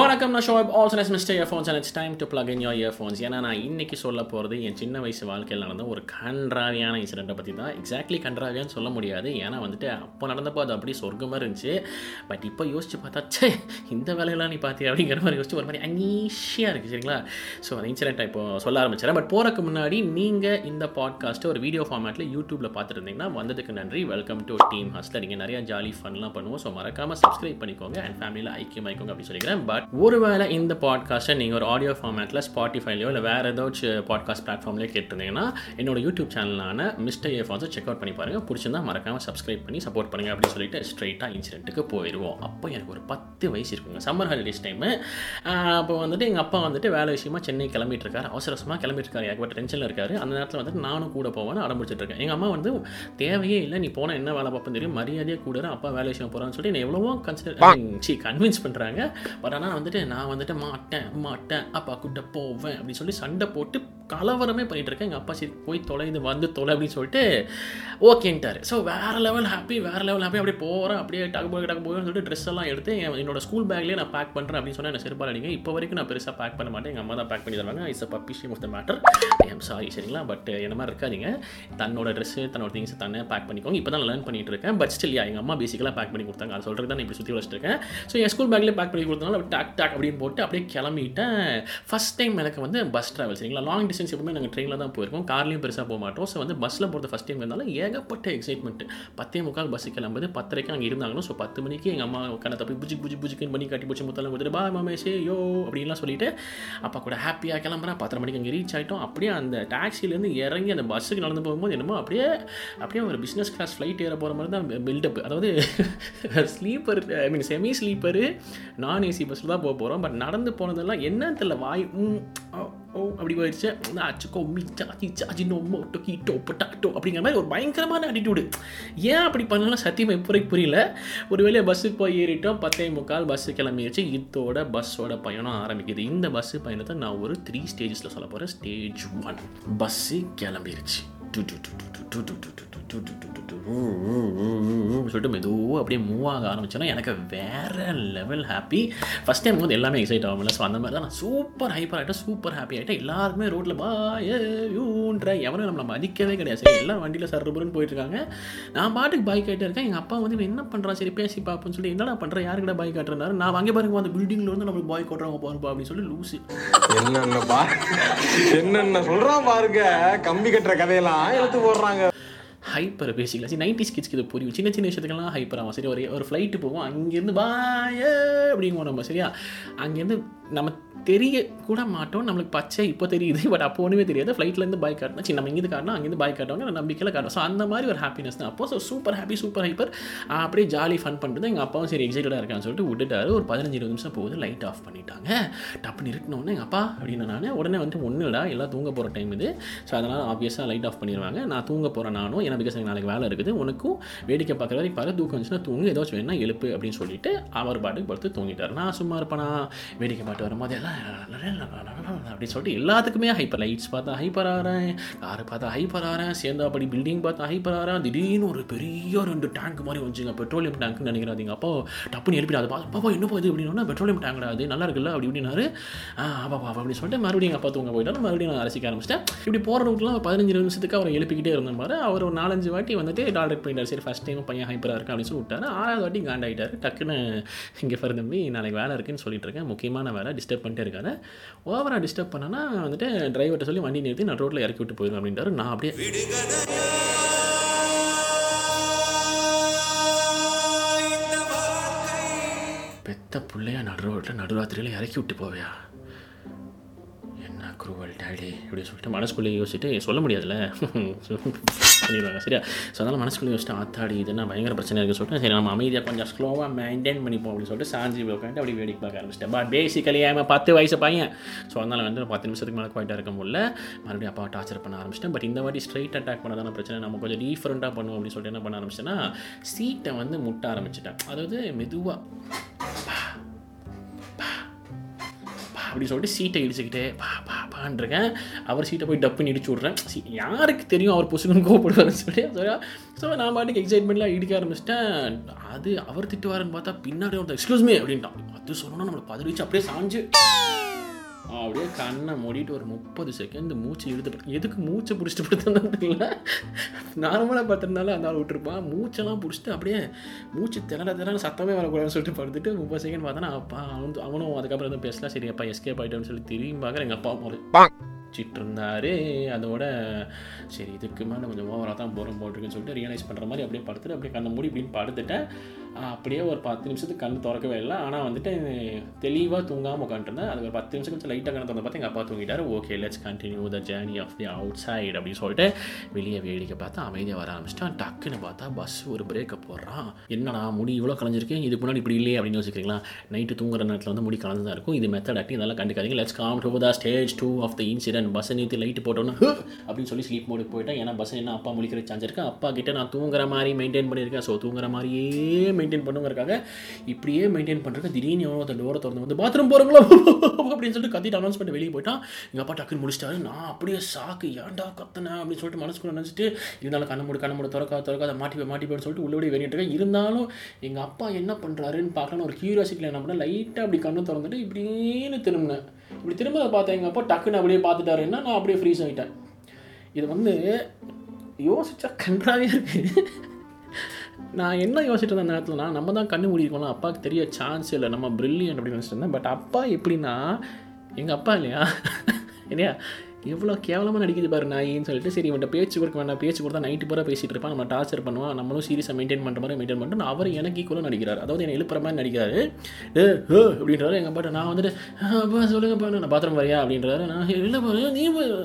வணக்கம் நான் ஷோப் also Ness mister earphones and it's time to plug in your earphones ஏன்னா நான் இன்னைக்கு சொல்ல போகிறது என் சின்ன வயசு வாழ்க்கையில் நடந்த ஒரு கன்றாவியான இன்சிடெண்ட்டை பற்றி தான். எக்ஸாக்ட்லி கன்றாவியான்னு சொல்ல முடியாது. ஏன்னா வந்துட்டு அப்போ நடந்தப்போ அது அப்படியே சொர்க்கமாக இருந்துச்சு. பட் இப்போ யோசிச்சு பார்த்தா சே இந்த வேலையெல்லாம் நீ பார்த்தியா அப்படிங்கிற மாதிரி யோசிச்சு ஒரு மாதிரி அனீஷியாக இருக்குது சரிங்களா? ஸோ அந்த இன்சிடெண்ட்டை இப்போ சொல்ல ஆரம்பிச்சிடறேன். பட் போகிறக்கு முன்னாடி நீங்கள் இந்த பாட்காஸ்ட்டை ஒரு வீடியோ ஃபார்மேட்டில் யூடியூப்பில் பார்த்துட்டு இருந்தீங்கன்னா வந்ததுக்கு நன்றி. வெல்கம் டு டீம் ஹஸ்லர் இங்கே நிறையா ஜாலி ஃபன்லாம் பண்ணுவோம். ஸோ மறக்காமல் சப்ஸ்கிரைப் பண்ணிக்கோங்க. அண்ட் ஃபேமிலியில் ஐக்கியமாயிக்கோங்க அப்படின்னு சொல்லிக்கிறேன். பட் ஒருவேளை இந்த பாட்காஸ்ட்டை நீங்கள் ஒரு ஆடியோ ஃபார்மேட்டில் ஸ்பாட்டிஃபைலையோ இல்லை வேறு ஏதாச்சும் பாட்காஸ்ட் பிளாட்ஃபார்ம்லேயே கேட்டிருந்தீங்கன்னா என்னோட யூடியூப் சேனலான மிஸ்டர் ஏஃபான்ஸை செக் அவுட் பண்ணி பாருங்கள் பிடிச்சிருந்தா மறக்காமல் சப்ஸ்கிரைப் பண்ணி சப்போர்ட் பண்ணுங்க அப்படின்னு சொல்லிட்டு ஸ்ட்ரைட்டாக இன்சிடென்ட்டுக்கு போயிடுவோம் அப்போ எனக்கு ஒரு பத்து வயசு இருக்குங்க. சம்மர் ஹாலிடேஸ் டைமு அப்போ வந்துட்டு எங்கள் அப்பா வந்துட்டு வேலை விஷயமா சென்னை கிளம்பிட்டு இருக்காரு. அவசர அவசரமாக கிளம்பிட்டு இருக்காரு. ஏகப்பட்ட டென்ஷனில் இருக்காரு. அந்த நேரத்தில் வந்துட்டு நானும் கூட போவேன்னு அடம்பிடிச்சிட்டு இருக்கேன். எங்கள் அம்மா வந்து தேவையே இல்லை. நீ போனால் என்ன வேலை பார்ப்பேன்னு தெரியும். மரியாதையாக கூட அப்பா வேலை விஷயம் போகிறான்னு சொல்லிட்டு என்னை எவ்வளவோ கன்சிடர் சி கன்வின்ஸ் பண்ணுறாங்க பட் ஆனால் வந்துட்டு நான் வந்துட்டு மாட்டேன் மாட்டேன் அப்பா கிட்ட போவேன் அப்படின்னு சொல்லி சண்டை போட்டு கலவரமே பண்ணிகிட்ருக்கேன் எங்கள் அப்பா சரி போய் தொலைந்து வந்து தொலை அப்படின்னு சொல்லிட்டு ஓகேன்ட்டார் ஸோ வேறு லெவல் ஹாப்பி வேறு லெவல் ஹாப்பி அப்படியே போகிறேன் அப்படியே டக்கு போய் டக்கு போய் சொல்லிட்டு ட்ரெஸ் எல்லாம் எடுத்து என்னோட ஸ்கூல் பேக்லேயே நான் பேக் பண்ணுறேன் அப்படின்னு சொன்னால் என்ன சிறப்பாக அடிங்க. இப்போ வரைக்கும் நான் பெருசாக பேக் பண்ண மாட்டேன். எங்கள் அம்மா தான் பேக் பண்ணி தருவாங்க. It's a பப்பிஷியம் of the matter I'm sorry சரிங்களா? பட் என்ன மாதிரி இருக்காதீங்க. தன்னோட ட்ரெஸ்ஸு தன்னோட திங்ஸ் தன்னே பேக் பண்ணிக்கோங்க. இப்போ தான் லேர்ன் பண்ணிட்டு இருக்கேன். பட் ஸ்டில் எங்கள் அம்மா பேசிக்கலாக பேக் பண்ணி கொடுத்தாங்க. அது சொல்கிறது தான் நான் இப்படி சுற்றி வச்சுருக்கேன் ஸோ என் ஸ்கூல் பேக்லேயே பேக் பண்ணி கொடுத்தனால டாக் டாக் அப்படின்னு போட்டு அப்படியே கிளம்பிட்டேன். ஃபஸ்ட் டைம் எனக்கு வந்து பஸ் ட்ராவல் சரிங்களா? லாங் டிஸ்டன்ஸ் எப்பவுமே நாங்கள் ட்ரெயினில் தான் போயிருக்கோம். கார்லேயும் பெருசாக போக மாட்டோம். ஸோ வந்து பஸ்ஸில் போகிறது ஃபஸ்ட் டைம் இருந்தாலும் ஏகப்பட்ட எக்ஸைட்மெண்ட் பத்தே முக்கால் பஸ்ஸு கிளம்புது. பத்தரைக்கு அங்கே இருந்தாங்களும் ஸோ பத்து மணிக்கு எங்கள் அம்மா கண்ணை தப்பி புஜி புஜி புஜிக்குன்னு பண்ணி கட்டி பிடிச்சி முத்தெல்லாம் கொடுத்துட்டு பா மாமேஷே யோ அப்படின்லாம் சொல்லிட்டு அப்பா கூட ஹாப்பியாக கிளம்புறேன். பத்தரை மணிக்கு அங்கே ரீச் ஆகிட்டோம் அப்படியே அந்த டாக்ஸிலேருந்து இறங்கி அந்த பஸ்ஸுக்கு நடந்து போகும்போது என்னமோ அப்படியே அப்படியே ஒரு பிஸ்னஸ் கிளாஸ் ஃப்ளைட் ஏற போகிற மாதிரி தான் பில்டப் அதாவது sleeper I mean semi sleeper non AC பஸ்ஸில் தான் போக போகிறோம் பட் நடந்து போனதெல்லாம் என்னன்னு தெரியல. வாய் ம், ஓ, அப்படி போயிடுச்சு அச்சுக்கோ மீ சாச்சி சாச்சி நோ மோட்டோ கீட்டோ பொட்டாட்டோ அப்படிங்கிற மாதிரி ஒரு பயங்கரமான ஆட்டிடியூடு ஏன் அப்படி பண்ணலாம் சத்தியமாக இப்போ வரைக்கும் புரியல வேலையை பஸ்ஸுக்கு போய் ஏறிட்டோம் பத்தே முக்கால் பஸ்ஸு கிளம்பிடுச்சு இதோட பஸ்ஸோட பயணம் ஆரம்பிக்குது இந்த பஸ்ஸு பயணத்தை நான் ஒரு த்ரீ ஸ்டேஜஸில் சொல்ல போகிறேன் ஸ்டேஜ் ஒன் பஸ்ஸு கிளம்பிருச்சு டு டு டு டு டு டு டு டு டு சொல்லிட்டு மெதுவாக அப்படியே மூவ் ஆக ஆரம்பிச்சோன்னா எனக்கு வேற லெவல் ஹாப்பி ஃபஸ்ட் டைம் வந்து எல்லாமே எக்ஸைட் ஆகும்ல ஸோ அந்த மாதிரி தான் நான் சூப்பர் ஹைப்பர் ஆகிட்டேன் சூப்பர் ஹாப்பி ஆகிட்டேன் எல்லாருமே ரோட்டில் பாயூன்ற எவனும் நம்மளை மதிக்கவே கிடையாது சரி எல்லாம் வண்டியில் சர்றபுருன்னு போயிட்டுருக்காங்க நான் பாட்டுக்கு பைக் ஆகிட்டே இருக்கேன் எங்கள் அப்பா வந்து என்ன பண்ணுறான் சரி பேசி பார்ப்போம்னு சொல்லி என்னடா பண்ணுறேன் யாருக்கிட்ட பைக் ஆட்டுறாரு நான் வாங்கி பாருங்க அந்த பில்டிங்கில் வந்து நம்மளுக்கு பாய் காட்டுறாங்க பாருப்பா அப்படின்னு சொல்லி லூசு என்னென்ன பா என்னென்ன சொல்கிறான் பாருங்க கம்பி கட்டுற கதையெல்லாம் எடுத்து போடுறாங்க ஹைப்பர் பேசிக்கலாம் சரி நைன்டி ஸ்கிட்ஸ்க்கு இது புரியும். சின்ன சின்ன விஷயத்துக்கெல்லாம் ஹைப்பர் ஆகும். சரி ஒரு ஒரு ஃப்ளைட்டு போவோம். அங்கேருந்து பாய அப்படிங்குவோம் நம்ம. சரியா? அங்கேருந்து நம்ம தெரிய கூட மாட்டோம் நம்மளுக்கு பச்சை இப்போ தெரியுது பட் அப்போ ஒன்றுமே தெரியாது. ஃப்ளைட்லேருந்து பாய் காட்டினா சரி நம்ம இங்கேருந்து காட்டணும் அங்கேருந்து பாய் காட்டுவாங்க. நான் நம்பிக்கையில் காட்டும் ஸோ அந்த மாதிரி ஒரு ஹாப்பினஸ் தான். அப்போ so super happy super hyper அப்படியே ஜாலி ஃபன் பண்ணுறது எங்கள் அப்பாவும் சரி எக்ஸைட்டடாக இருக்கான்னு சொல்லிட்டு விட்டுட்டாரு. ஒரு பதினஞ்சு இருபது நிமிஷம் போகுது லைட் ஆஃப் பண்ணிட்டாங்க. டப்புன்னு இருட்டினோடனே எங்கள் அப்பா அப்படின்னு நான் உடனே வந்துட்டு ஒன்றும் இல்லை எல்லாம் தூங்க போகிற டைம் இது. ஸோ அதனால் ஆப்வியஸாக லைட் ஆஃப் பண்ணிடுவாங்க நான் தூங்க போகிறேன் நானும் ஏன்னா பிகாஸ் எனக்கு நாளைக்கு வேலை இருக்குது. உனக்கும் வேடிக்கை பார்க்குற வரைக்கும் பாரு தூக்கம் வந்துச்சுன்னா தூங்கு. ஏதாச்சும் வேணா எழுப்பு அப்படின்னு சொல்லிட்டு அவர் பாட்டுக்கு படுத்து தூங்கிட்டார். நான் சும்மா இருப்பேனா? வேடிக்கை பாட்டு வரும்போது எல்லாம் அப்படின்னு சொல்லிட்டு எல்லாத்துக்குமே ஹைப்பர் லைட்ஸ் பார்த்தா ஹைப்பர் ஆகிறேன் காரை பார்த்தா ஹைப்பர் ஆகிறேன் சேர்ந்தாப்படி பில்டிங் பார்த்தா ஹைப்பர் ஆகிறேன் திடீர்னு ஒரு பெரிய ரெண்டு டேங்க் மாதிரி வந்துச்சுங்க பெட்ரோலியம் டேங்க்னு நினைக்கிறாதீங்க அப்போ டப்புன்னு எழுப்பிட்டு அதை பார்த்து பாப்பா என்ன போகுது அப்படின்னா பெட்ரோலியம் டேங்க் அது நல்லா இருக்குல்ல அப்படி இப்படின்னாரு. ஆ ஆப்பா பாப்பா அப்படின்னு சொல்லிட்டு மறுபடியும் அப்பா தூங்க போயிட்டாலும் மறுபடியும் நான் ரசிக்க ஆரம்பிச்சிட்டேன். இப்படி போகிற ரூட்லாம் பதினஞ்சு நிமிஷத்துக்கு அவர் எழுப்பிக்கிட்டே இருந்த மாதிரி அவர் ஒரு நாலஞ்சு வாட்டி வந்துட்டு டாலரேட் பண்ணிட்டார் சரி ஃபஸ்ட் டைம் பையன் ஹைப்பராக இருக்கு அப்படின்னு சொல்லி விட்டார். ஆறாவது வாட்டி காண்டாயிட்டார். டக்குன்னு இங்கே ஃபர் தம்பி நாளைக்கு வேலை இருக்குன்னு சொல்லிட்டு இருக்கேன். முக்கியமான வேலை டிஸ்டர்ப் பண்ணிட்டு இருக்காரு ஓவராக டிஸ்டர்ப் பண்ணனா வந்துட்டு டிரைவர்கிட்ட சொல்லி வண்டி நிறுத்தி நான் ரோட்டில் இறக்கி விட்டு போயிடும் அப்படின்றாரு நான் அப்படியே பெத்த பிள்ளையா நடு ரோட்டில் நடுராத்திரியில் இறக்கி விட்டு போவியா? என்ன குருவல் டேடி இப்படி சொல்லிட்டு மனசுக்குள்ளே யோசிச்சுட்டு சொல்ல முடியாதுல்ல? பண்ணிடுவாங்க சரியா? ஸோ அதனால் மனசுக்குள்ளே யோசிச்சு ஆத்தாடி இதுனா பயங்கர பிரச்சனை இருக்குது சொல்லிட்டு சரி நம்ம அமைதியாக கொஞ்சம் ஸ்லோவாக மெயின்டைன் பண்ணிப்போம் அப்படின்னு சொல்லிட்டு சாஞ்சி உட்காந்து அப்படி வேடிக்கை பார்க்க ஆரம்பிச்சிட்டேன். பட் பேசிக்கலி பத்து வயசு பையன். ஸோ அதனால் வந்து ஒரு பத்து நிமிஷத்துக்கு மேலே குவாய்ட்டாக இருக்க முடியல. மறுபடியும் அப்பா டார்ச்சர் பண்ண ஆரம்பிச்சிட்டேன். பட் இந்த மாதிரி ஸ்ட்ரைட் அட்டாக் பண்ணதான பிரச்சனை. நம்ம கொஞ்சம் டிஃப்ரெண்ட்டாக பண்ணுவோம் அப்படின்னு சொல்லிட்டு என்ன பண்ண ஆரம்பிச்சேன்னா சீட்டை வந்து முட்ட ஆரம்பிச்சிட்டேன். அதாவது மெதுவாக அப்படி சொல்லிட்டு சீட்டை இடிச்சுக்கிட்டே பா பா இருக்கேன் அவர் சீட்டை போய் டப்புன்னு இடிச்சு விட்றேன். யாருக்கு தெரியும் அவர் பொசுக்குன்னு கோவப்படுவார்னு சொல்லி ஸோ நான் பாட்டுக்கு எக்ஸைட்மெண்ட்லாம் இடிக்க ஆரம்பிச்சிட்டேன். அது அவர் திட்டுவாருன்னு பார்த்தா பின்னாடி ஒருத்தர் எக்ஸ்கியூஸ் மீ அப்படின்ட்டான். அது சொன்னால் நம்மளை பதறிச்சு அப்படியே சாஞ்சு அப்படியே கண்ணை மூடிட்டு ஒரு முப்பது செகண்ட் மூச்சு இழுத்து எதுக்கு மூச்சை பிடிச்சிட்டு படுத்தோன்னு தெரியல. நார்மலாக பார்த்துருந்தாலும் அந்த ஆள் விட்டுருப்பான். மூச்செல்லாம் பிடிச்சிட்டு அப்படியே மூச்சு திணற திணற சத்தமே வரக்கூடாதுன்னு சொல்லிட்டு படுத்துட்டு முப்பது செகண்ட் பார்த்தோன்னா அப்பா அவன் அவனும் அதுக்கப்புறம் எதுவும் பேசலாம் சரி அப்பா எஸ்கேப் ஆகிட்டோன்னு சொல்லி திரும்பி பார்க்குற எங்கள் அப்பா ஒரு சிட்டு இருந்தாரு. அதோட சரி இதுக்கு மேலே கொஞ்சம் ஓவராக தான் போகிறோம் போட்டிருக்குன்னு சொல்லிட்டு ரியலைஸ் பண்ணுற மாதிரி அப்படியே படுத்துட்டு அப்படியே கண்ணை மூடி இப்படின்னு படுத்துட்டேன். அப்படியே ஒரு பத்து நிமிஷத்துக்கு கண் திறக்கவே இல்லை. ஆனால் வந்துட்டு தெளிவாக தூங்காமல் உட்காந்துருந்தேன். அது ஒரு பத்து நிமிஷம் கொஞ்சம் லைட்டாக கண்ணை திறந்து பார்த்து எங்கள் அப்பா தூங்கிட்டாரு. Okay let's continue the journey of the outside அப்படின்னு சொல்லிட்டு வெளியே வேடிக்கை பார்த்தா அமைதியாக வர ஆரம்பிச்சிட்டான். டக்குன்னு பார்த்தா பஸ் ஒரு பிரேக்கை போடுறான். என்னடா முடி இவ்வளோ கலைஞ்சிருக்கேன் இதுக்கு முன்னாடி இப்படி இல்லையே அப்படின்னு யோசிக்கிறீங்களா? நைட்டு தூங்குற நேரத்தில் வந்து முடி கலந்து தான் இருக்கும். இது மெத்தட் ஆக்டி இதெல்லாம் கண்டுக்காதீங்க. Let's come to the stage two of the incident பஸ்ஸை நிறுத்தி லைட்டு போட்டோன்னு அப்படின்னு சொல்லி ஸ்லீப் மோடுக்கு போயிட்டேன். ஏன்னா பஸ் என்ன அப்பா முழிக்கிற சான்ஸ் இருக்கு. அப்பா கிட்ட நான் தூங்குற மாதிரி மெயின்டைன் பண்ணியிருக்கேன். ஸோ தூங்குற மாதிரியே மெயின்டைன் பண்ணுங்கிறக்காக இப்படியே மெயின்டைன் பண்ணுறது திடீர்னு எவ்வளோ அந்த டோரை திறந்து வந்து பாத்ரூம் போகிறங்களோ அப்படின்னு சொல்லிட்டு கத்திட்டு அனௌன்ஸ் பண்ணி வெளியே போயிட்டான். எங்கள் அப்பா டக்குன்னு முடிச்சிட்டாரு நான் அப்படியே சாக்கு ஏன்டா கத்தனை? அப்படின்னு சொல்லிட்டு மனசுக்குள்ள நினச்சிட்டு இருந்தாலும் கண்ண மூடு கண்ண மூடு திறக்கா திறக்காத மாட்டி மாட்டிப்பேன்னு சொல்லிட்டு உள்ளபடி வெளியிட்டு இருக்கேன். இருந்தாலும் எங்கள் அப்பா என்ன பண்ணுறாருன்னு பார்க்கணும் ஒரு கியூரியாசிட்டியில் என்ன பண்ணேன்? லைட்டாக அப்படி கண்ணு திறந்துட்டு இப்படின்னு திரும்பினேன். இப்படி திரும்ப பார்த்தேன் எங்கள் அப்பா டக்குன்னு அப்படியே பார்த்துட்டாருன்னா நான் அப்படியே ஃப்ரீஸ் ஆகிட்டேன் இது வந்து யோசிச்சா கன்றாவே இருக்குது நான் என்ன யோசிச்சுட்டு இருந்த நேரத்துலனா நம்ம தான் கண்ணு முடிக்கணும் அப்பாவுக்கு தெரிய சான்ஸ் இல்லை நம்ம ப்ரில்லியன் அப்படின்னு நினச்சிட்டு இருந்தேன். பட் அப்பா எப்படின்னா எங்கள் அப்பா இல்லையா? இல்லையா? எவ்வளோ கேவலமாக நடிக்குது பாரு நாயின்னு சொல்லிட்டு சரி இவன்ட்ட பேச்சு கொடுக்க வேண்டாம் பேச்சு கொடுத்தா நைட்டு பூரா பேசிட்டு இருப்பான். நம்ம டார்ச்சர் பண்ணுவான். நம்மளும் சீரியஸாக மெயின்டைன் பண்ணுற மாதிரி மெயின்டைன் பண்ணுறோம் அவர் எனக்கு ஈக்குவலாக நடிக்கிறார். அதாவது என்னை எழுப்புற மாதிரி நடிக்கிறாரு. டே ஹோ அப்படின்றாரு. எங்கள் பாட்டு நான் வந்துட்டு அப்பா சொல்லுங்கப்பா நான் பாத்ரூம் வரையா? அப்படின்றாரு. நான் இல்லைப்பா நீ அப்படின்ற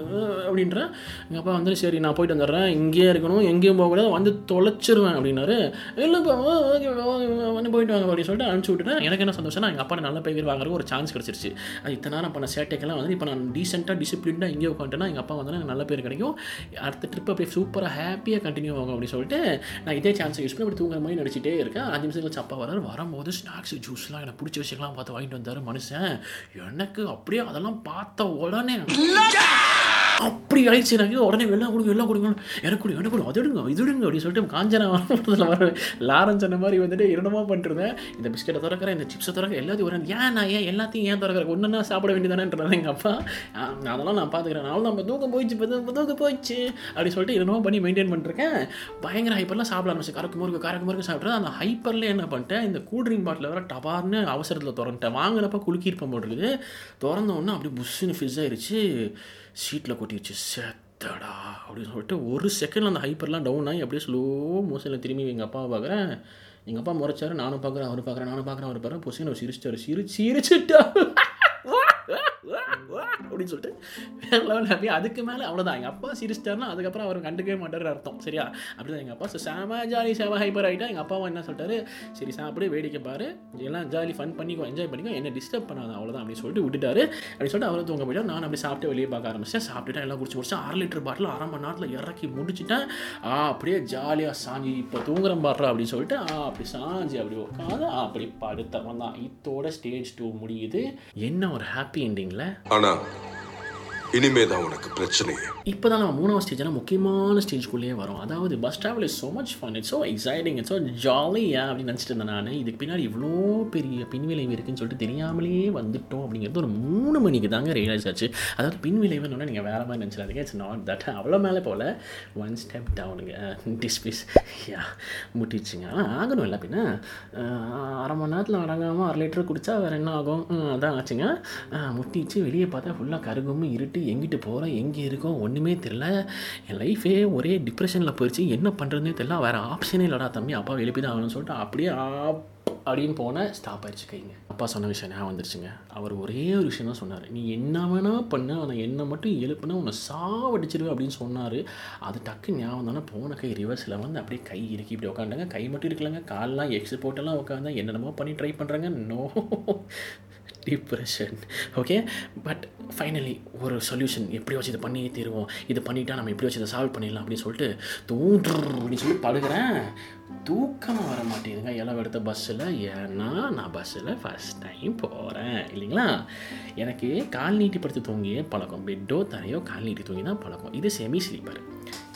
அப்படின்றேன் எங்கள் அப்பா வந்துட்டு சரி நான் போயிட்டு வந்துடுறேன். இங்கேயே இருக்கணும். எங்கேயும் போகக்கூடாது வந்து தொலைச்சிருவேன் அப்படின்னாரு. இல்லைப்பா வந்து போயிட்டு வாங்க அப்படின்னு சொல்லிட்டு அனுப்பிச்சி விட்டுட்டேன். எனக்கு என்ன சந்தோஷம்னா எங்கள் அப்பா நல்ல பேர் வாங்குறதுக்கு ஒரு சான்ஸ் கிடச்சிருச்சு. அது இத்தனை நேரம் பண்ண சேட்டைக்கெல்லாம் வந்து இப்போ நான் டீசெண்டாக டிசிப்ளின்டாக இங்கே உட்காந்துட்டேன்னா எங்கள் அப்பா வந்து எனக்கு நல்ல பேர் கிடைக்கும். அடுத்த ட்ரிப் அப்படியே சூப்பராக ஹாப்பியாக கண்டினியூ ஆகும் அப்படின்னு சொல்லிட்டு நான் இதே சான்ஸை யூஸ் பண்ணி அப்படி தூங்குற மாதிரி நடிச்சிட்டே இருக்கேன். அஞ்சு நிமிஷம் கழிச்சு அப்பா வராரு. வரும்போது ஸ்நாக்ஸ் ஜூஸ்லாம் எனக்கு பிடிச்ச விஷயம்லாம் பார்த்து வாங்கிட்டு வந்தார் மனுஷன். எனக்கு அப்படியே அதெல்லாம் பார்த்த உடனே அப்படி ஆயிடுச்சு எனக்கு உடனே வெள்ளம் கொடுங்க வெள்ளம் கொடுங்க எனக்கு கொடு எனக்கு கொடு அது எடுங்க இது எடுங்க அப்படின்னு சொல்லிட்டு காஞ்சனா வரத்தில் வர லாரன்ஸ் அந்த மாதிரி வந்துட்டு இரண்டமா பண்ணிருந்தேன் இந்த பிஸ்கெட்டை திறக்கிறேன் இந்த சிப்ஸை திறக்க எல்லாத்தையும் வரேன் ஏன் நான் ஏன் எல்லாத்தையும் ஏன் திறக்கிறேன்? ஒன்றுனா சாப்பிட வேண்டியதானேன்றது எங்கள் அப்பா அதெல்லாம் நான் பார்த்துக்கிறேன் நானும் நம்ம தூக்கம் போயிடுச்சு இப்போ தூக்கம் போயிடுச்சு அப்படின்னு சொல்லிட்டு இரண்டமா பண்ணி மெயின்டைன் பண்ணிருக்கேன். பயங்கர ஹைப்பர்லாம் சாப்பிட ஆரம்பிச்சு. கறக்கு முறுக்கு கறக்கு முறுக்கு சாப்பிட்றேன் அந்த ஹைப்பரில் என்ன பண்ணிட்டேன் இந்த கூல்ட்ரிங் பாட்டில் வேற டபார்னு அவசரத்தில் திறந்துட்டேன். வாங்கினப்ப குலுக்கியிருப்பேன் போட்டுருக்குது திறந்த உடனே அப்படியே புஷ்ஷுன்னு ஃபிஸ் ஆயிடுச்சு சீட்டில் கொட்டிடுச்சு செத்தடா அப்படின்னு சொல்லிட்டு ஒரு செகண்டில் அந்த ஹைப்பர்லாம் டவுன் ஆகி அப்படியே ஸ்லோ மோஷனில் திரும்பி எங்கள் அப்பாவை பார்க்குறேன் எங்கள் அப்பா முறைச்சாரு நானும் பார்க்குறேன் அவர் பார்க்குறேன் நானும் பார்க்குறேன் அவர் பார்க்குறேன் பொசின்னு அவர் சிரிச்சிட்டாரு. சிரி சிரிச்சுட்டா. அப்படின்னு சொல்லிட்டு வேற லெவலில் அப்படியே அதுக்கு மேலே அவ்வளோதான் எங்கள் அப்பா சிரிச்சிட்டார்னா அதுக்கப்புறம் அவர் கண்டுக்கவே மாட்டார் அர்த்தம். சரியா? அப்படிதான் எங்கள் அப்பா. செம ஜாலி செம ஹைப்பர் ஆகிட்டா எங்கள் அப்பாவும் என்ன சொல்லிட்டாரு? சரி சாப்பிடு வேடிக்கை பாரு. எல்லாம் ஜாலி ஃபன் பண்ணிக்கோ என்ஜாய் பண்ணிக்கோ. என்ன டிஸ்டர்ப் பண்ணாத அவ்வளோதான் அப்படின்னு சொல்லிட்டு விட்டுட்டாரு. அப்படின்னு சொல்லிட்டு அவரை தூங்க போயிட்டா நான் அப்படி சாப்பிட்டு வெளியே பார்க்க ஆரம்பிச்சேன் சாப்பிட்டுட்டா எல்லாம் குடிச்சு முடிச்சேன் அரை லிட்டர் பாட்டில் அரை மணி நேரத்தில் இறக்கி முடிச்சுட்டேன். ஆ அப்படியே ஜாலியாக சாஞ்சி இப்போ தூங்குற பாடுறா அப்படின்னு சொல்லிட்டு ஆ அப்படி சாஞ்சி அப்படி உட்காந்து அப்படி படுத்தவன் தான் இதோட ஸ்டேஜ் டூ முடியுது. என்ன ஒரு ஹாப்பி எண்டிங்கில் ஆனா இனிமேதான் உனக்கு பிரச்சனையே. இப்போ தான் நம்ம மூணாவது ஸ்டேஜ்னா முக்கியமான ஸ்டேஜ்குள்ளேயே வரும். அதாவது bus travel is so much fun it's so exciting it's so ஜாலியா அப்படின்னு நினச்சிட்டு இருந்தேன் நான். இதுக்கு பின்னாடி இவ்வளோ பெரிய பின்விளைவு இருக்குன்னு சொல்லிட்டு தெரியாமலே வந்துட்டோம் அப்படிங்கிறது ஒரு மூணு மணிக்கு தாங்க ரியலைஸ் ஆச்சு. அதாவது பின்விளைவுன்னு நீங்கள் வேறு மாதிரி நினச்சிடாதீங்க. இட்ஸ் நாட் தட் அவ்வளோ மேலே போகல ஒன் ஸ்டெப் டவுனுங்க டிஸ்பிஸ் யா முட்டிச்சுங்க ஆனால் ஆகணும் இல்லை அப்படின்னா அரை மணி நேரத்தில் அடங்காமல் அரை லிட்டர் குடித்தா வேறு என்ன ஆகும்? அதான் ஆச்சுங்க. முட்டிச்சு வெளியே பார்த்தா ஃபுல்லாக கருகும் இருட்டு எங்கிட்டு போகிறோம் எங்கே இருக்கோம் ஒன்றுமே தெரில என் லைஃபே ஒரே டிப்ரெஷனில் போயிடுச்சு என்ன பண்ணுறதுனே தெரில வேறு ஆப்ஷனே இல்லைடா தம்பி. அப்பா எழுப்பி தான் ஆகணும்னு சொல்லிட்டு அப்படியே அப்படின்னு போனேன் ஸ்டாப் ஆயிடுச்சு கைங்க. அப்பா சொன்ன விஷயம் ஞாபகம் வந்துருச்சுங்க. அவர் ஒரே ஒரு விஷயம் தான் சொன்னார். நீ என்ன வேணா பண்ண ஆனால் என்னை மட்டும் எழுப்புனா உன்னை சாவடிச்சிருவேன் அப்படின்னு சொன்னார். அது டக்கு ஞாபகம் தானே போன கை ரிவர்ஸில் வந்து அப்படியே கை இறுக்கி இப்படி உட்காண்டாங்க கை மட்டும் இருக்கலங்க கால்லாம் எக்ஸ் போட்டெல்லாம் உட்காந்தா என்னென்னமோ பண்ணி ட்ரை பண்ணுறாங்க no depression okay but finally ஒரு சொல்யூஷன் எப்படி வச்சு இதை பண்ணியே தீருவோம். இது பண்ணிட்டா நம்ம எப்படி வச்சு இதை சால்வ் பண்ணிடலாம் அப்படின்னு சொல்லிட்டு தூண்டு அப்படின்னு சொல்லி படுகிறேன் தூக்கமாக வர மாட்டேங்குதுங்க. எல்லாம் எடுத்த பஸ்ஸில் ஏன்னா நான் பஸ்ஸில் ஃபஸ்ட் டைம் போகிறேன் இல்லைங்களா? எனக்கு கால் நீட்டி படுத்து தூங்கியே பழக்கம் பெட்டோ தரையோ கால் நீட்டி தூங்கி தான் பழக்கம். இது செமி ஸ்லீப்பர்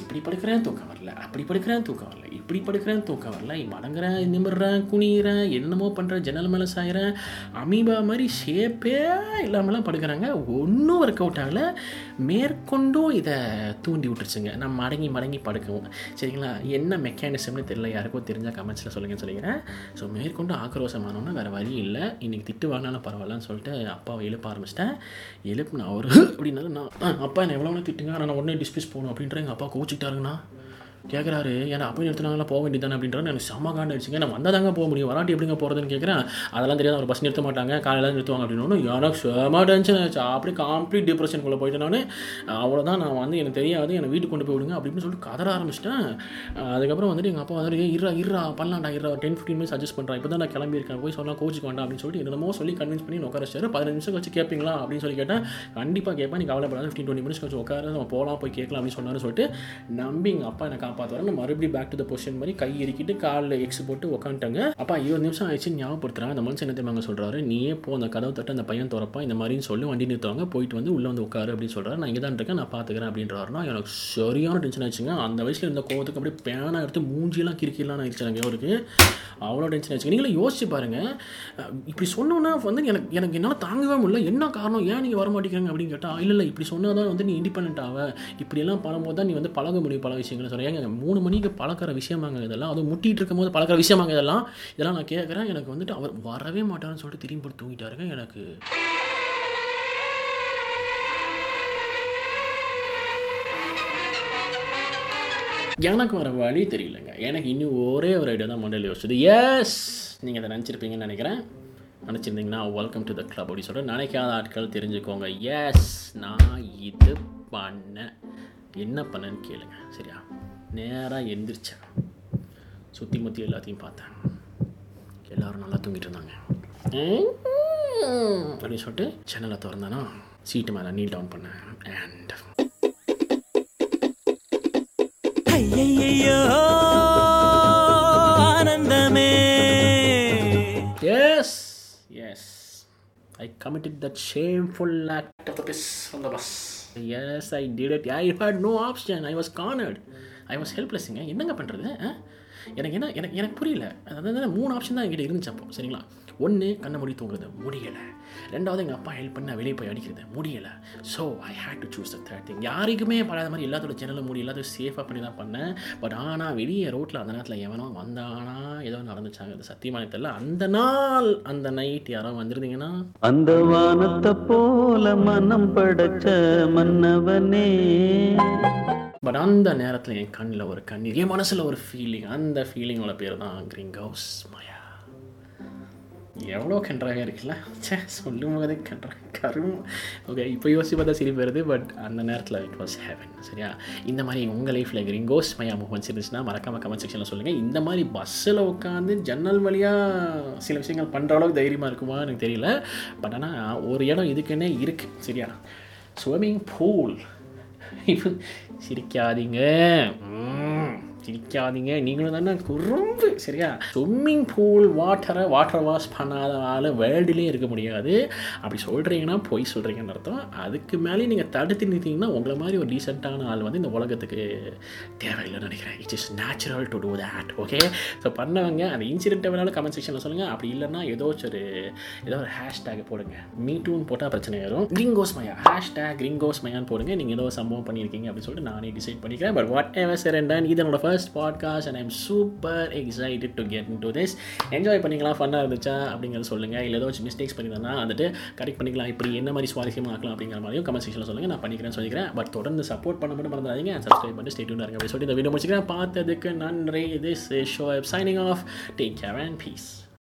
இப்படி படுக்கிறேன் தூக்கம் வரல. அப்படி படுக்கிறேன் தூக்கம் வரல. இப்படி படுக்கிறேன் தூக்கம் வரல. மடங்குறேன் நிமிடுறேன் குனிகிறேன் என்னமோ பண்ணுறேன் ஜன்னல் மேலே சாயிறேன் அமீபா மாதிரி ஷேப்பே இல்லாமலாம் படுக்கிறாங்க. ஒன்றும் ஒர்க் அவுட் ஆகலை. மேற்கொண்டும் இதை தூண்டி விட்டுருச்சுங்க. நான் மடங்கி மடங்கி படுக்கவும். சரிங்களா? என்ன மெக்கானிசம்னு தெரியல. யாருக்கோ தெரிஞ்சால் கமெண்ட்ஸில் சொல்லுங்கன்னு சொல்லிக்கிறேன். ஸோ மேற்கொண்டு ஆக்ரோஷமானோன்னா வேறு வழி இல்லை. இன்றைக்கி திட்டு வாங்கினாலும் பரவாயில்லன்னு சொல்லிட்டு அப்பாவை எழுப்ப ஆரம்பிச்சிட்டேன். எழுப்புனா அவர் அப்படின்னாலும் நான் அப்பா என்ன எவ்வளோ திட்டுங்க. ஆனால் நான் உடனே டிஸ்மிஸ் போகணும் அப்படின்ற எங்கள் அப்பா கோச்சிக்கிட்டாருங்கண்ணா கேட்குறாரு ஏன்னா அப்போ நிறுத்தினாங்களா? போக வேண்டியதானே அப்படின்றது எனக்கு செம்ம காண்டு அடிச்சுங்க. நான் வந்தால் தாங்க போக முடியும்? வராட்டி எப்படிங்க போகிறதுன்னு கேட்குறேன் அதெல்லாம் தெரியாது. அவர் பஸ் நிறுத்த மாட்டாங்க. காலையில் நிறுத்துவாங்க அப்படின்னு. எனக்கு செம்ம டென்ஷன் ஆச்சு. அப்படியே கம்ப்ளீட் டிப்ரெஷனுக்குள்ளே போயிட்டு நான். அவ்வளோதான் நான் வந்து எனக்கு தெரியாது. என்னை வீட்டுக்கு கொண்டு போய் விடுங்க அப்படின்னு சொல்லிட்டு கதற ஆரம்பிச்சிட்டேன். அதுக்கப்புறம் வந்துட்டு எங்கள் அப்பா வந்துட்டு "ஏய், இருடா இருடா பண்ணலாம்டா டென் ஃபிஃப்டின் மினிட்ஸ் அட்ஜஸ்ட் பண்ணுறேன் இப்போ தான் நான் கிளம்பியிருக்கேன். போய் சொன்னால் கோச்சுக்கு வேண்டாம். அப்படின்னு சொல்லிட்டு என்னமோ சொல்லி கன்வின்ஸ் பண்ணி உட்கார வச்சாரு. பதினஞ்சு நிமிஷம் கழிச்சு கேட்பீங்களா அப்படின்னு சொல்லி கேட்டேன். கண்டிப்பாக கேட்பேன். நீ கவலைப்படாது. ஃபிஃப்டின் டுவெண்ட்டி மினிட்ஸ் கழிச்சு உட்கார. நம்ம போகலாம் போய் கேட்கலாம் அப்படின்னு சொன்னார் சொல்லிட்டு நம்பி எங்கள் அப்பா எனக்கு என்னை காப்பாற்றுவார் நான் மறுபடியும் பேக் டு த பொசிஷன் மாதிரி கை இறுக்கிட்டு காலில் எக்ஸ் போட்டு உட்காந்துட்டாங்க அப்பா இருபது நிமிஷம் ஆயிடுச்சு ஞாபகப்படுத்துறாங்க. அந்த மனுஷன் என்ன தெரியுமாங்க சொல்கிறாரு நீயே போ அந்த கதவு தட்டு அந்த பையன் திறப்பா இந்த மாதிரின்னு சொல்லி வண்டி நிறுத்துவாங்க. போயிட்டு வந்து உள்ளே வந்து உட்காரு அப்படின்னு சொல்கிறாரு நான் இங்கே தான் இருக்கேன் நான் பார்த்துக்கிறேன் அப்படின்றாருனா எனக்கு சரியான டென்ஷன் ஆயிடுச்சுங்க. அந்த வயசில் இருந்த கோவத்துக்கு அப்படியே பேனா எடுத்து மூஞ்சியெல்லாம் கிறுக்கிலாம் ஆயிடுச்சு எனக்கு அவருக்கு. அவ்வளோ டென்ஷன் ஆச்சு நீங்களே யோசிச்சு பாருங்கள் இப்படி சொன்னோன்னா வந்து எனக்கு எனக்கு என்னால் தாங்கவே முடியல. என்ன காரணம்? ஏன் நீங்கள் வர மாட்டேங்கிறீங்க அப்படின்னு கேட்டால் இல்லை இல்லை இப்படி சொன்னால் தான் வந்து நீ இண்டிபெண்ட் ஆவ. இப்படியெல்லாம் பண்ணும்போது தான் நீ வந்து பழக முடியும் பல விஷயங்களை. சொல்கிறேன் ஏங்க மூணு மணிக்கு பழக்கிற விஷயமாங்க இதெல்லாம். அதுவும் முட்டிகிட்டு இருக்கும் போது பழக்கிற விஷயமாங்க இதெல்லாம். இதெல்லாம் நான் கேட்குறேன். எனக்கு வந்துட்டு அவர் வரவே மாட்டாருன்னு சொல்லிட்டு திரும்பி போட்டு தூங்கிட்டாருங்க. எனக்கு எனக்கு வர வழி தெரியலங்க. எனக்கு இன்னும் ஒரே ஒரு ஐடியா தான் மண்டையில் யோசிச்சது. எஸ் நீங்கள் அதை நினச்சிருப்பீங்கன்னு நினைக்கிறேன். நினச்சிருந்தீங்கன்னா வெல்கம் டு த கிளப் அப்படி சொல்லிட்டு நினைக்காத ஆட்கள் தெரிஞ்சுக்கோங்க. எஸ் நான் இது பண்ணேன். என்ன பண்ணேன்னு கேளுங்க. சரியா? நேராக எந்திரிச்சேன் சுற்றி முற்றி எல்லாத்தையும் பார்த்தேன் எல்லாரும் நல்லா தூங்கிட்டு இருந்தாங்க அப்படின்னு சொல்லிட்டு சேனலை திறந்தானா சீட்டு மேலே நீல் டவுன் பண்ணேன் அண்ட் ஐயையோ ஆனந்தமே Yes, yes. I committed that shameful act of the piss on the bus. Yes, I did it. I had no option. I was cornered. I was ஹெல்ப்லெஸ்ஸுங்க என்னங்க பண்ணுறது எனக்கு என்ன எனக்கு எனக்கு புரியல. அதாவது மூணு ஆப்ஷன் தான் என்கிட்ட இருந்துச்சு அப்போ. சரிங்களா? ஒன்று கண்ணை மூடி தூங்குறது. முடியலை. ரெண்டாவது எங்கள் அப்பா ஹெல்ப் பண்ண வெளியே போய் அடிக்கிறது. முடியலை. So I had to choose the third thing யாருக்குமே படாத மாதிரி எல்லாத்தோட சேனலும் மூடி எல்லாத்தையும் சேஃபாக பண்ணி தான் பண்ணேன். பட் ஆனால் வெளியே ரோட்டில் அந்த நேரத்தில் எவனோ வந்தானா ஏதோ நடந்துச்சாங்க அது சத்தியமான தெரியல. அந்த நாள் அந்த நைட் யாரோ வந்திருந்தீங்கன்னா? அந்த வானத்தை போல மனம் படைச்ச மன்னவனே. பட் அந்த நேரத்தில் என் கண்ணில் ஒரு கண்ணீர் என் மனசில் ஒரு ஃபீலிங் அந்த ஃபீலிங்கோட பேர் தான் கிரீன் ஹவுஸ் மயா. எவ்வளோ கன்றாக இருக்குல்ல? சே சொல்லும் போதே கன்றாக கரும். ஓகே இப்போ யோசிச்சு பார்த்தா சிரிப்பு வருது பட் அந்த நேரத்தில் இட் வாஸ் ஹெவன் சரியா? இந்த மாதிரி உங்கள் லைஃப்பில் கிரிங்கோஸ் மையா மயா மூமெண்ட்ஸ் இருந்துச்சுன்னா மறக்காம கமெண்ட் செக்ஷனில் சொல்லுங்கள் இந்த மாதிரி பஸ்ஸில் உட்காந்து ஜன்னல் வழியாக சில விஷயங்கள் பண்ணுற அளவுக்கு தைரியமாக இருக்குமா எனக்கு தெரியல. பட் ஆனால் ஒரு இடம் இதுக்குன்னே இருக்குது சரியா? Swimming pool イブ、シルキャーディング。சிரிக்காதீங்க. நீங்களும் தானே ரொம்ப சரியா? ஸ்விம்மிங் பூல் வாட்டரை வாட்டர் வாஷ் பண்ணாத ஆள் வேர்ல்டுலேயே இருக்க முடியாது. அப்படி சொல்கிறீங்கன்னா பொய் சொல்கிறீங்கன்னு அர்த்தம். அதுக்கு மேலே நீங்கள் தடுத்து நிறுத்தீங்கன்னா உங்களை மாதிரி ஒரு டீசெண்டான ஆள் வந்து இந்த உலகத்துக்கு தேவையில்லைன்னு நினைக்கிறேன். It's is natural to do that okay so பண்ணவங்க அந்த இன்சிடென்ட்டை வேணாலும் கமெண்ட் செக்ஷனில் சொல்லுங்கள் அப்படி இல்லைன்னா ஏதோ ஒரு ஏதோ ஒரு ஹேஷ்டேக் போடுங்க. மீட்டூன்னு போட்டால் பிரச்சனை வரும். கிரிங்கோஸ் மயா ஹேஷ்டேக் கிரிங்கோஸ் மயான்னு போடுங்க. நீங்கள் ஏதோ சம்பவம் பண்ணியிருக்கீங்க அப்படின்னு சொல்லிட்டு நானே டிசைட் பண்ணிக்கிறேன். But whatever sir and இது என்னோட first podcast and I'm super excited to get into this enjoy பண்ணிக்கலாம் ஃபன்னாக இருந்துச்சா அப்படிங்கிறத சொல்லுங்கள் இல்லை ஏதாச்சும் மிஸ்டேக்ஸ் பண்ணியிருந்தேன்னா வந்துட்டு கரெக்ட் பண்ணிக்கலாம். இப்படி என்ன மாதிரி சுவாரஸ்யமாக ஆக்கலாம் அப்படிங்கிற மாதிரியும் கமெண்ட் செக்ஷனில் சொல்லுங்கள் நான் பண்ணிக்கிறேன் சொல்லிக்கிறேன். பட் தொடர்ந்து சப்போர்ட் பண்ண மட்டும் மறந்துடாதீங்க சப்ஸ்கிரைப் பண்ணி ஸ்டேட் இருங்க அப்படி சொல்லிட்டு இந்த வீடியோ முடிச்சுக்கிறேன். பார்த்ததுக்கு நன்றி. This show signing off take care and peace